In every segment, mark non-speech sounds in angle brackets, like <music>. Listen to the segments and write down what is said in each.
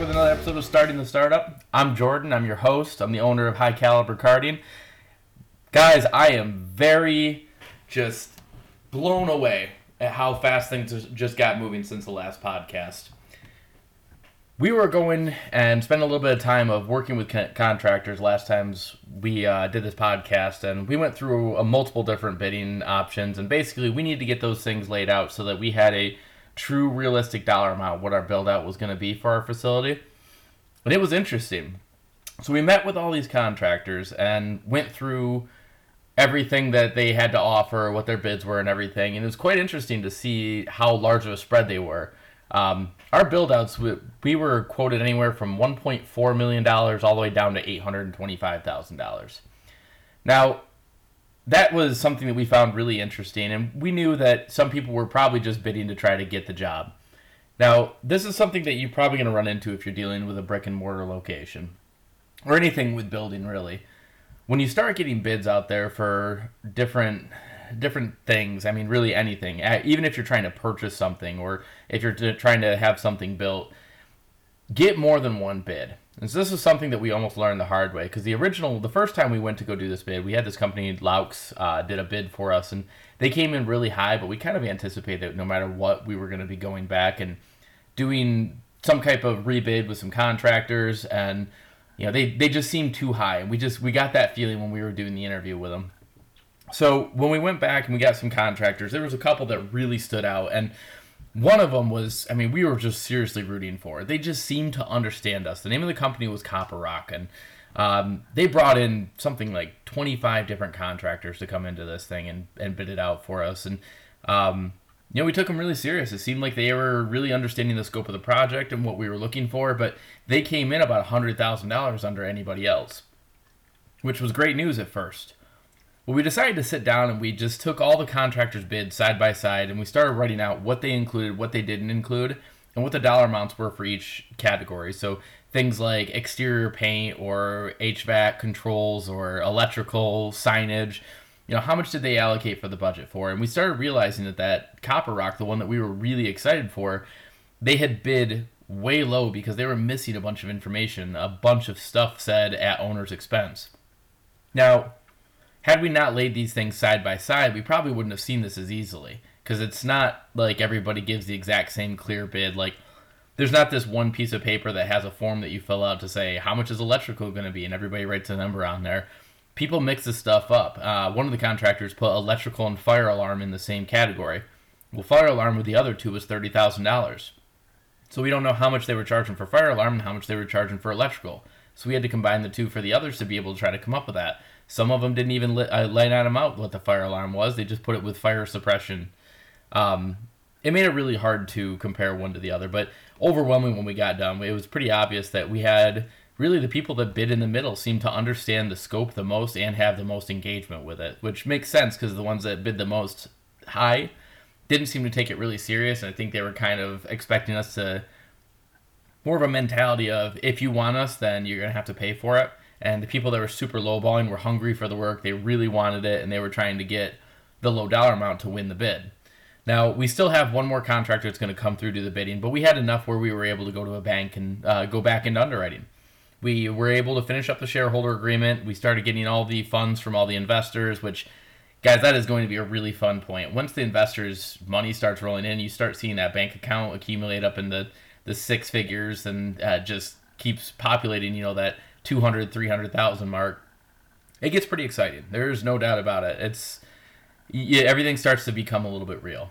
with another episode of Starting the Startup. I'm Jordan. I'm your host. I'm the owner of High Caliber Karting. Guys, I am very just blown away at how fast things just got moving since the last podcast. We were going and spent a little bit of time of working with con- contractors last times we uh, did this podcast, and we went through a multiple different bidding options, and basically we needed to get those things laid out so that we had a true realistic dollar amount what our build out was going to be for our facility. And it was interesting. So we met with all these contractors and went through everything that they had to offer, what their bids were, and everything. And it was quite interesting to see how large of a spread they were. Um, our build outs, we, we were quoted anywhere from $1.4 million all the way down to $825,000. Now, that was something that we found really interesting, and we knew that some people were probably just bidding to try to get the job. Now, this is something that you're probably going to run into if you're dealing with a brick and mortar location or anything with building, really. When you start getting bids out there for different different things, I mean, really anything, eh, even if you're trying to purchase something or if you're trying to have something built, get more than one bid. And so this is something that we almost learned the hard way because the original, the first time we went to go do this bid, we had this company Laux uh, did a bid for us, and they came in really high, but we kind of anticipated that no matter what, we were going to be going back and doing some type of rebid with some contractors, and you know they they just seemed too high, and we just we got that feeling when we were doing the interview with them. So when we went back and we got some contractors, there was a couple that really stood out, and one of them was, I mean, we were just seriously rooting for. it. They just seemed to understand us. The name of the company was Copper Rock, and um, they brought in something like 25 different contractors to come into this thing and, and bid it out for us. And, um, you know, we took them really serious. It seemed like they were really understanding the scope of the project and what we were looking for, but they came in about $100,000 under anybody else, which was great news at first. Well, we decided to sit down and we just took all the contractors' bids side by side and we started writing out what they included, what they didn't include, and what the dollar amounts were for each category. So things like exterior paint or HVAC controls or electrical signage. You know, how much did they allocate for the budget for? And we started realizing that that Copper Rock, the one that we were really excited for, they had bid way low because they were missing a bunch of information. A bunch of stuff said at owner's expense. Now, had we not laid these things side by side, we probably wouldn't have seen this as easily. Because it's not like everybody gives the exact same clear bid. Like, there's not this one piece of paper that has a form that you fill out to say how much is electrical going to be, and everybody writes a number on there. People mix this stuff up. Uh, one of the contractors put electrical and fire alarm in the same category. Well, fire alarm with the other two was thirty thousand dollars. So we don't know how much they were charging for fire alarm and how much they were charging for electrical. So we had to combine the two for the others to be able to try to come up with that. Some of them didn't even lit, uh, line them out what the fire alarm was. They just put it with fire suppression. Um, it made it really hard to compare one to the other, but overwhelming when we got done. It was pretty obvious that we had really the people that bid in the middle seemed to understand the scope the most and have the most engagement with it, which makes sense because the ones that bid the most high didn't seem to take it really serious. And I think they were kind of expecting us to more of a mentality of if you want us, then you're going to have to pay for it and the people that were super lowballing were hungry for the work. They really wanted it, and they were trying to get the low dollar amount to win the bid. Now we still have one more contractor that's going to come through to the bidding, but we had enough where we were able to go to a bank and uh, go back into underwriting. We were able to finish up the shareholder agreement. We started getting all the funds from all the investors, which, guys, that is going to be a really fun point. Once the investors' money starts rolling in, you start seeing that bank account accumulate up in the the six figures and uh, just keeps populating. You know that 200, 300,000 mark, it gets pretty exciting. There's no doubt about it. It's yeah, everything starts to become a little bit real.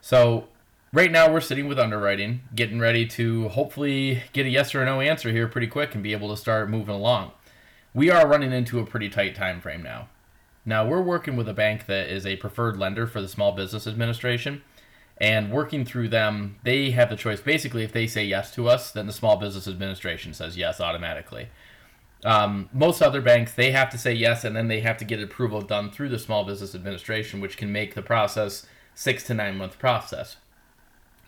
So right now we're sitting with underwriting, getting ready to hopefully get a yes or no answer here pretty quick and be able to start moving along. We are running into a pretty tight time frame now. Now we're working with a bank that is a preferred lender for the Small Business Administration. And working through them, they have the choice. Basically, if they say yes to us, then the Small Business Administration says yes automatically. Um, most other banks, they have to say yes, and then they have to get approval done through the Small Business Administration, which can make the process six to nine month process.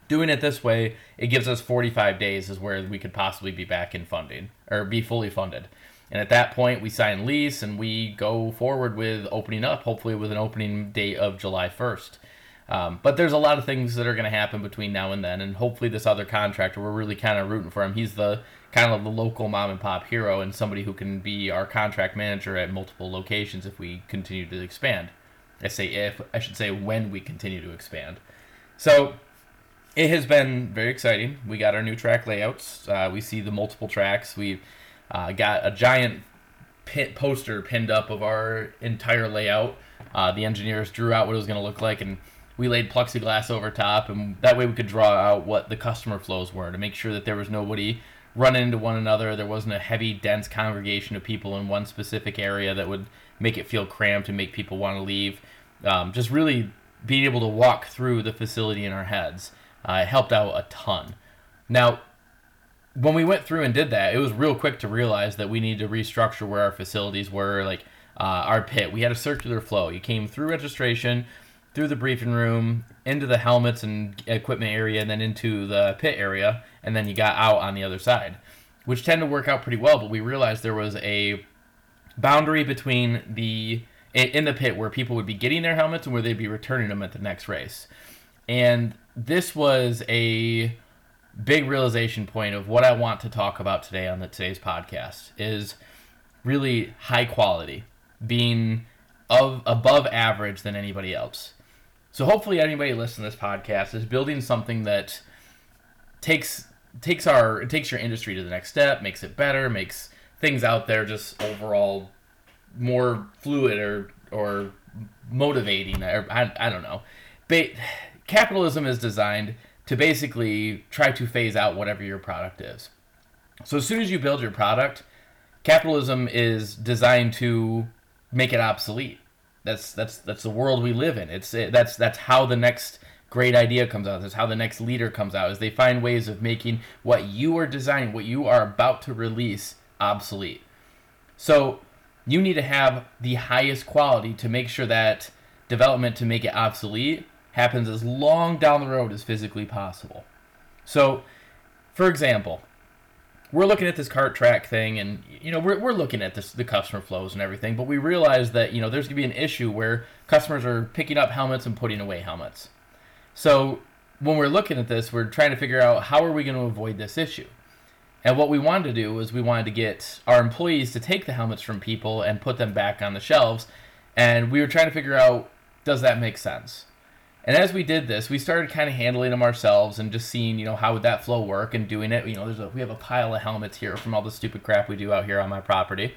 Doing it this way, it gives us 45 days is where we could possibly be back in funding or be fully funded. And at that point, we sign lease and we go forward with opening up, hopefully with an opening date of July 1st. Um, but there's a lot of things that are going to happen between now and then, and hopefully this other contractor, we're really kind of rooting for him. He's the kind of the local mom and pop hero and somebody who can be our contract manager at multiple locations if we continue to expand. I say if, I should say when we continue to expand. So it has been very exciting. We got our new track layouts. Uh, we see the multiple tracks. We've uh, got a giant poster pinned up of our entire layout. Uh, the engineers drew out what it was going to look like, and we laid plexiglass over top, and that way we could draw out what the customer flows were to make sure that there was nobody running into one another. There wasn't a heavy, dense congregation of people in one specific area that would make it feel cramped and make people want to leave. Um, just really being able to walk through the facility in our heads uh, helped out a ton. Now, when we went through and did that, it was real quick to realize that we needed to restructure where our facilities were, like uh, our pit. We had a circular flow. You came through registration, through the briefing room, into the helmets and equipment area, and then into the pit area, and then you got out on the other side, which tend to work out pretty well. But we realized there was a boundary between the in the pit where people would be getting their helmets and where they'd be returning them at the next race. And this was a big realization point of what I want to talk about today on the today's podcast is really high quality, being of above average than anybody else. So hopefully anybody listening to this podcast is building something that takes takes our takes your industry to the next step, makes it better, makes things out there just overall more fluid or or motivating or I, I don't know. But capitalism is designed to basically try to phase out whatever your product is. So as soon as you build your product, capitalism is designed to make it obsolete. That's that's that's the world we live in. It's it, that's that's how the next great idea comes out. That's how the next leader comes out. Is they find ways of making what you are designing, what you are about to release, obsolete. So you need to have the highest quality to make sure that development to make it obsolete happens as long down the road as physically possible. So, for example, we're looking at this cart track thing and you know we're, we're looking at this the customer flows and everything but we realize that you know there's going to be an issue where customers are picking up helmets and putting away helmets. So when we're looking at this we're trying to figure out how are we going to avoid this issue? And what we wanted to do was we wanted to get our employees to take the helmets from people and put them back on the shelves and we were trying to figure out does that make sense and as we did this, we started kind of handling them ourselves and just seeing, you know, how would that flow work and doing it. You know, there's a we have a pile of helmets here from all the stupid crap we do out here on my property.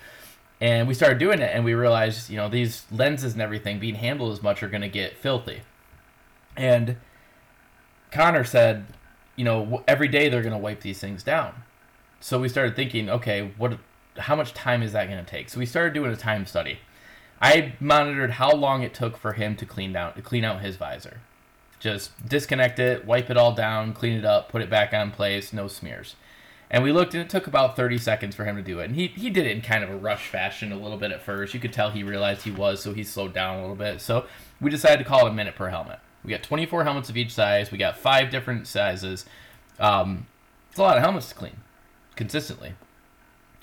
And we started doing it and we realized, you know, these lenses and everything being handled as much are going to get filthy. And Connor said, you know, every day they're going to wipe these things down. So we started thinking, okay, what how much time is that going to take? So we started doing a time study. I monitored how long it took for him to clean down to clean out his visor. Just disconnect it, wipe it all down, clean it up, put it back on place, no smears. And we looked and it took about 30 seconds for him to do it. And he, he did it in kind of a rush fashion a little bit at first. You could tell he realized he was, so he slowed down a little bit. So we decided to call it a minute per helmet. We got 24 helmets of each size. We got five different sizes. Um, it's a lot of helmets to clean consistently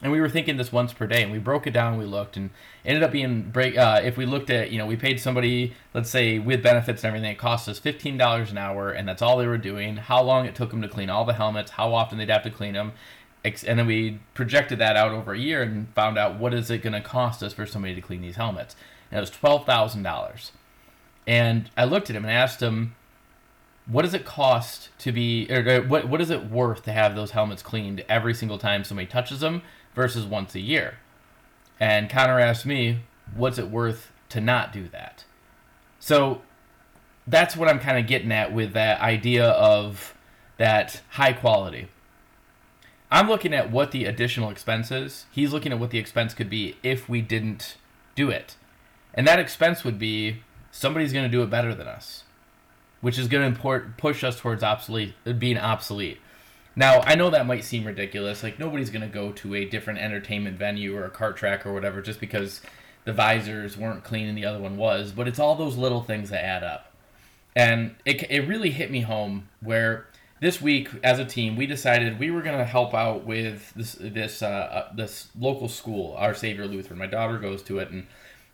and we were thinking this once per day and we broke it down and we looked and ended up being break uh, if we looked at you know we paid somebody let's say with benefits and everything it cost us $15 an hour and that's all they were doing. How long it took them to clean all the helmets how often they'd have to clean them and then we projected that out over a year and found out what is it going to cost us for somebody to clean these helmets. And it was $12000 and i looked at him and asked him what does it cost to be or what, what is it worth to have those helmets cleaned every single time somebody touches them versus once a year. And Connor asked me, what's it worth to not do that? So that's what I'm kind of getting at with that idea of that high quality. I'm looking at what the additional expense is. He's looking at what the expense could be if we didn't do it. And that expense would be somebody's going to do it better than us, which is going to push us towards obsolete, being obsolete. Now, I know that might seem ridiculous. Like, nobody's going to go to a different entertainment venue or a cart track or whatever just because the visors weren't clean and the other one was. But it's all those little things that add up. And it, it really hit me home where this week, as a team, we decided we were going to help out with this, this, uh, uh, this local school, Our Savior Lutheran. My daughter goes to it, and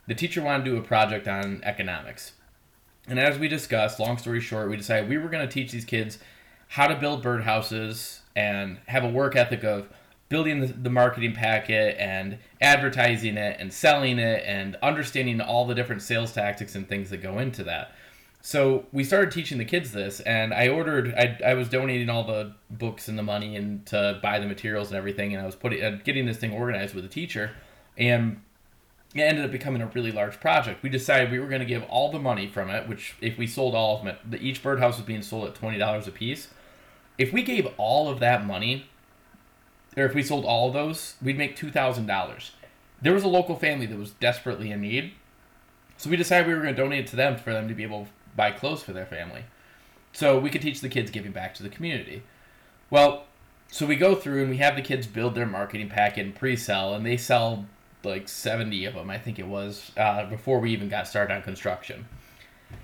the teacher wanted to do a project on economics. And as we discussed, long story short, we decided we were going to teach these kids how to build birdhouses and have a work ethic of building the, the marketing packet and advertising it and selling it and understanding all the different sales tactics and things that go into that. So we started teaching the kids this, and I ordered. I, I was donating all the books and the money and to buy the materials and everything, and I was putting uh, getting this thing organized with a teacher, and it ended up becoming a really large project. We decided we were going to give all the money from it, which if we sold all of them, the, each birdhouse was being sold at twenty dollars a piece. If we gave all of that money, or if we sold all of those, we'd make two thousand dollars. There was a local family that was desperately in need, so we decided we were going to donate to them for them to be able to buy clothes for their family. So we could teach the kids giving back to the community. Well, so we go through and we have the kids build their marketing packet and pre-sell, and they sell like 70 of them, I think it was, uh, before we even got started on construction.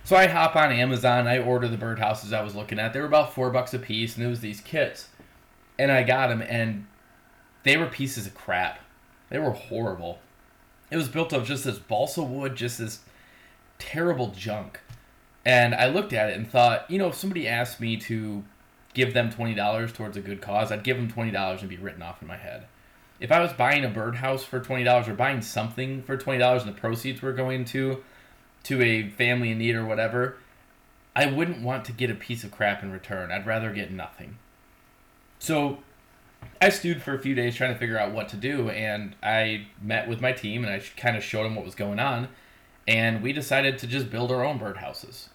So I hop on Amazon, I order the birdhouses I was looking at. They were about four bucks a piece, and it was these kits. And I got them, and they were pieces of crap. They were horrible. It was built of just this balsa wood, just this terrible junk. And I looked at it and thought, you know, if somebody asked me to give them $20 towards a good cause, I'd give them $20 and be written off in my head. If I was buying a birdhouse for $20 or buying something for $20 and the proceeds were going to to a family in need or whatever, I wouldn't want to get a piece of crap in return. I'd rather get nothing. So I stewed for a few days trying to figure out what to do, and I met with my team and I kind of showed them what was going on, and we decided to just build our own birdhouses.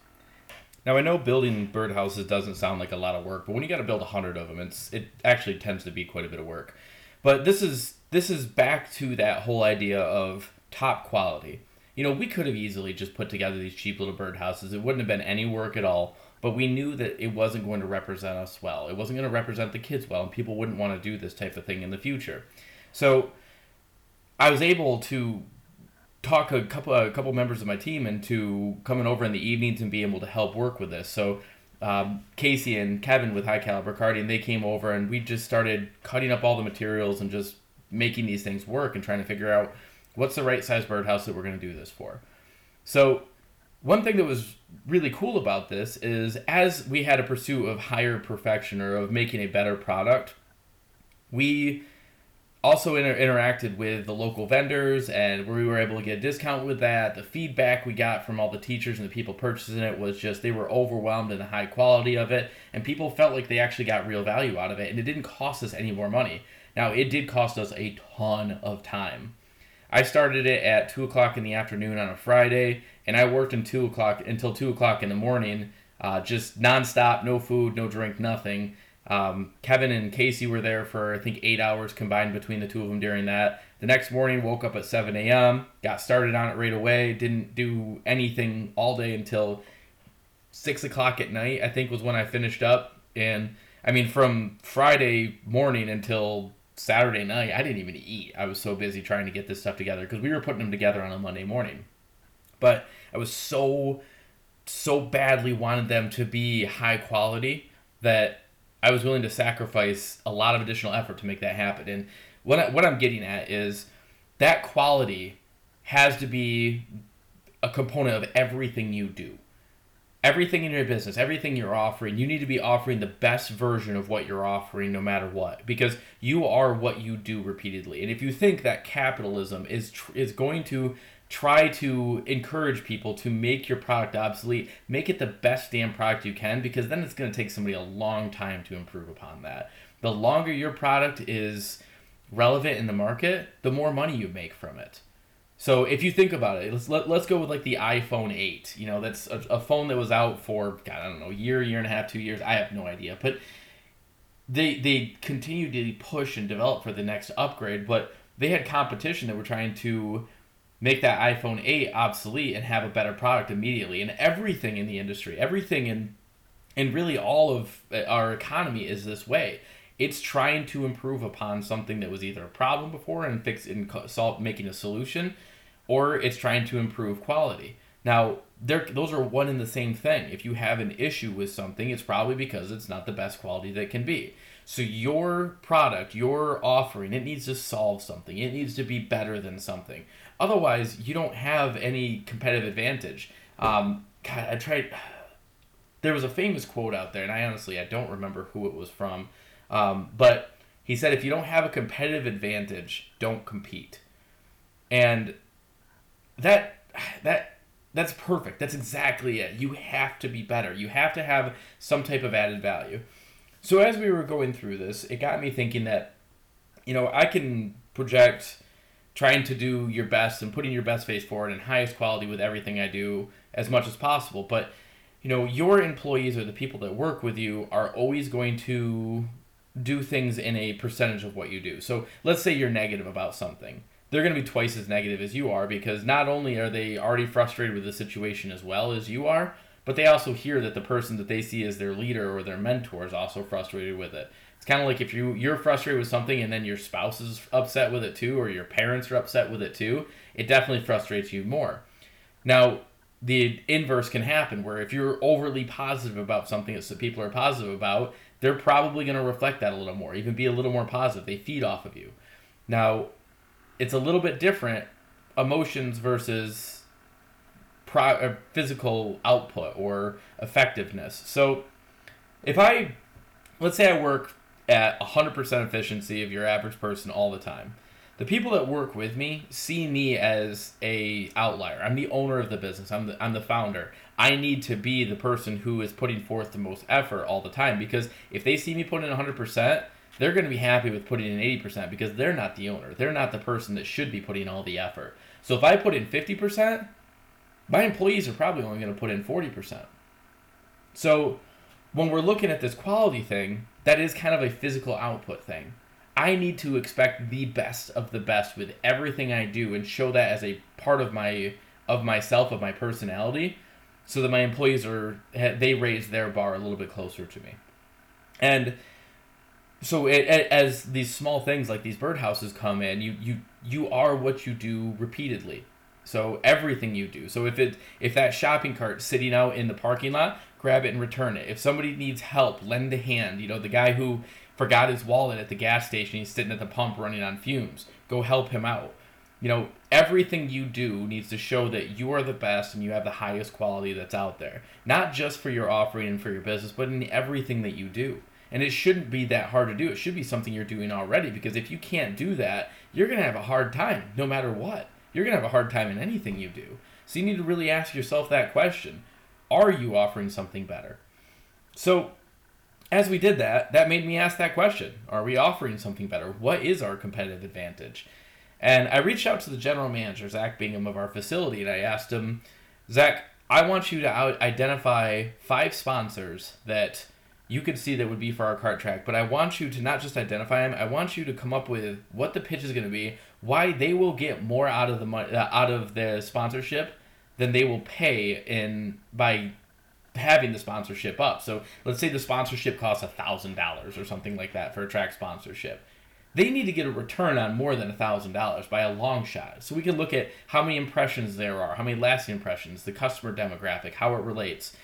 Now I know building birdhouses doesn't sound like a lot of work, but when you got to build a hundred of them, it's it actually tends to be quite a bit of work. But this is this is back to that whole idea of top quality. You know, we could have easily just put together these cheap little birdhouses. It wouldn't have been any work at all. But we knew that it wasn't going to represent us well. It wasn't going to represent the kids well, and people wouldn't want to do this type of thing in the future. So I was able to talk a couple a couple members of my team into coming over in the evenings and be able to help work with this. So um, Casey and Kevin with High Caliber Karting, they came over and we just started cutting up all the materials and just making these things work and trying to figure out what's the right size birdhouse that we're going to do this for. So one thing that was really cool about this is as we had a pursuit of higher perfection or of making a better product, we also inter- interacted with the local vendors and we were able to get a discount with that. The feedback we got from all the teachers and the people purchasing it was just they were overwhelmed in the high quality of it and people felt like they actually got real value out of it and it didn't cost us any more money. Now it did cost us a ton of time i started it at 2 o'clock in the afternoon on a friday and i worked in 2 o'clock until 2 o'clock in the morning uh, just nonstop no food no drink nothing um, Kevin and Casey were there for I think eight hours combined between the two of them during that. The next morning, woke up at 7 a.m., got started on it right away. Didn't do anything all day until six o'clock at night. I think was when I finished up. And I mean, from Friday morning until Saturday night, I didn't even eat. I was so busy trying to get this stuff together because we were putting them together on a Monday morning. But I was so so badly wanted them to be high quality that I was willing to sacrifice a lot of additional effort to make that happen. And what I, what I'm getting at is that quality has to be a component of everything you do. Everything in your business, everything you're offering, you need to be offering the best version of what you're offering no matter what because you are what you do repeatedly. And if you think that capitalism is tr- is going to try to encourage people to make your product obsolete. Make it the best damn product you can because then it's going to take somebody a long time to improve upon that. The longer your product is relevant in the market, the more money you make from it. So if you think about it, let's let, let's go with like the iPhone 8. You know, that's a, a phone that was out for God, I don't know, year, year and a half, two years. I have no idea, but they they continue to push and develop for the next upgrade. But they had competition that were trying to make that iPhone 8 obsolete and have a better product immediately. And everything in the industry, everything in and really all of uh, our economy is this way. It's trying to improve upon something that was either a problem before and fix and solve making a solution, or it's trying to improve quality. Now, there those are one and the same thing. If you have an issue with something, it's probably because it's not the best quality that can be. So your product, your offering, it needs to solve something. It needs to be better than something. Otherwise, you don't have any competitive advantage. Um, God, I tried. <sighs> There was a famous quote out there, and I honestly I don't remember who it was from, um, but he said, "If you don't have a competitive advantage, don't compete." And that that that's perfect. That's exactly it. You have to be better. You have to have some type of added value. So as we were going through this, it got me thinking that, you know, I can project trying to do your best and putting your best face forward and highest quality with everything I do as much as possible. But, you know, your employees or the people that work with you are always going to do things in a percentage of what you do. So let's say you're negative about something they're going to be twice as negative as you are because not only are they already frustrated with the situation as well as you are, but they also hear that the person that they see as their leader or their mentor is also frustrated with it. It's kind of like if you you're frustrated with something and then your spouse is upset with it too or your parents are upset with it too, it definitely frustrates you more. Now, the inverse can happen where if you're overly positive about something that people are positive about, they're probably going to reflect that a little more, even be a little more positive. They feed off of you. Now, it's a little bit different emotions versus pro- uh, physical output or effectiveness. So if I let's say I work at 100% efficiency of your average person all the time. The people that work with me see me as a outlier. I'm the owner of the business. I'm the I'm the founder. I need to be the person who is putting forth the most effort all the time because if they see me putting in 100%, they're going to be happy with putting in 80% because they're not the owner. They're not the person that should be putting all the effort. So if I put in 50%, my employees are probably only going to put in 40%. So when we're looking at this quality thing, that is kind of a physical output thing. I need to expect the best of the best with everything I do and show that as a part of my of myself of my personality so that my employees are they raise their bar a little bit closer to me. And so it, it, as these small things like these birdhouses come in, you you you are what you do repeatedly. So everything you do. So if it if that shopping cart sitting out in the parking lot, grab it and return it. If somebody needs help, lend a hand. You know, the guy who forgot his wallet at the gas station, he's sitting at the pump running on fumes. Go help him out. You know, everything you do needs to show that you are the best and you have the highest quality that's out there. Not just for your offering and for your business, but in everything that you do. And it shouldn't be that hard to do. It should be something you're doing already because if you can't do that, you're going to have a hard time no matter what. You're going to have a hard time in anything you do. So you need to really ask yourself that question Are you offering something better? So, as we did that, that made me ask that question Are we offering something better? What is our competitive advantage? And I reached out to the general manager, Zach Bingham, of our facility, and I asked him, Zach, I want you to identify five sponsors that you could see that would be for our cart track. But I want you to not just identify them. I want you to come up with what the pitch is going to be, why they will get more out of the money, uh, out of the sponsorship than they will pay in by having the sponsorship up. So let's say the sponsorship costs a thousand dollars or something like that for a track sponsorship. They need to get a return on more than a thousand dollars by a long shot. So we can look at how many impressions there are, how many lasting impressions, the customer demographic, how it relates.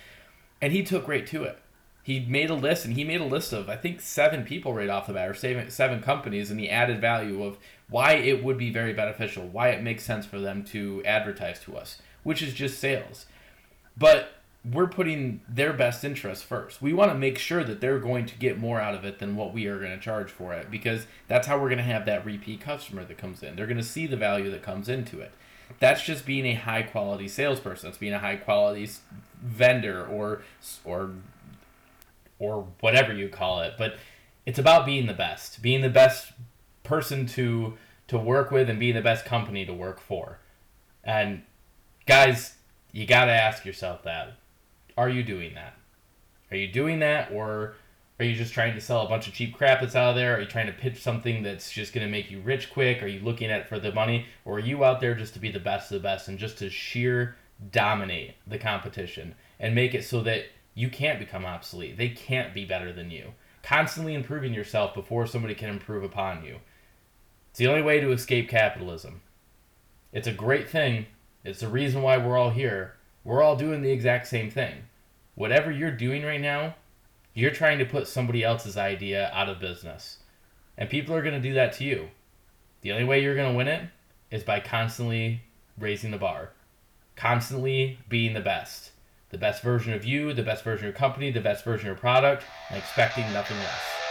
And he took right to it he made a list and he made a list of I think seven people right off the bat or seven, seven companies and the added value of why it would be very beneficial, why it makes sense for them to advertise to us, which is just sales. But we're putting their best interest first. We want to make sure that they're going to get more out of it than what we are going to charge for it because that's how we're going to have that repeat customer that comes in. They're going to see the value that comes into it. That's just being a high quality salesperson. That's being a high quality vendor or or or whatever you call it. But it's about being the best, being the best person to to work with and being the best company to work for. And guys, you got to ask yourself that. Are you doing that? Are you doing that or are you just trying to sell a bunch of cheap crap that's out of there? Are you trying to pitch something that's just going to make you rich quick? Are you looking at it for the money? Or are you out there just to be the best of the best and just to sheer dominate the competition and make it so that you can't become obsolete. They can't be better than you. Constantly improving yourself before somebody can improve upon you. It's the only way to escape capitalism. It's a great thing. It's the reason why we're all here. We're all doing the exact same thing. Whatever you're doing right now, you're trying to put somebody else's idea out of business. And people are going to do that to you. The only way you're going to win it is by constantly raising the bar, constantly being the best the best version of you, the best version of your company, the best version of your product, and expecting nothing less.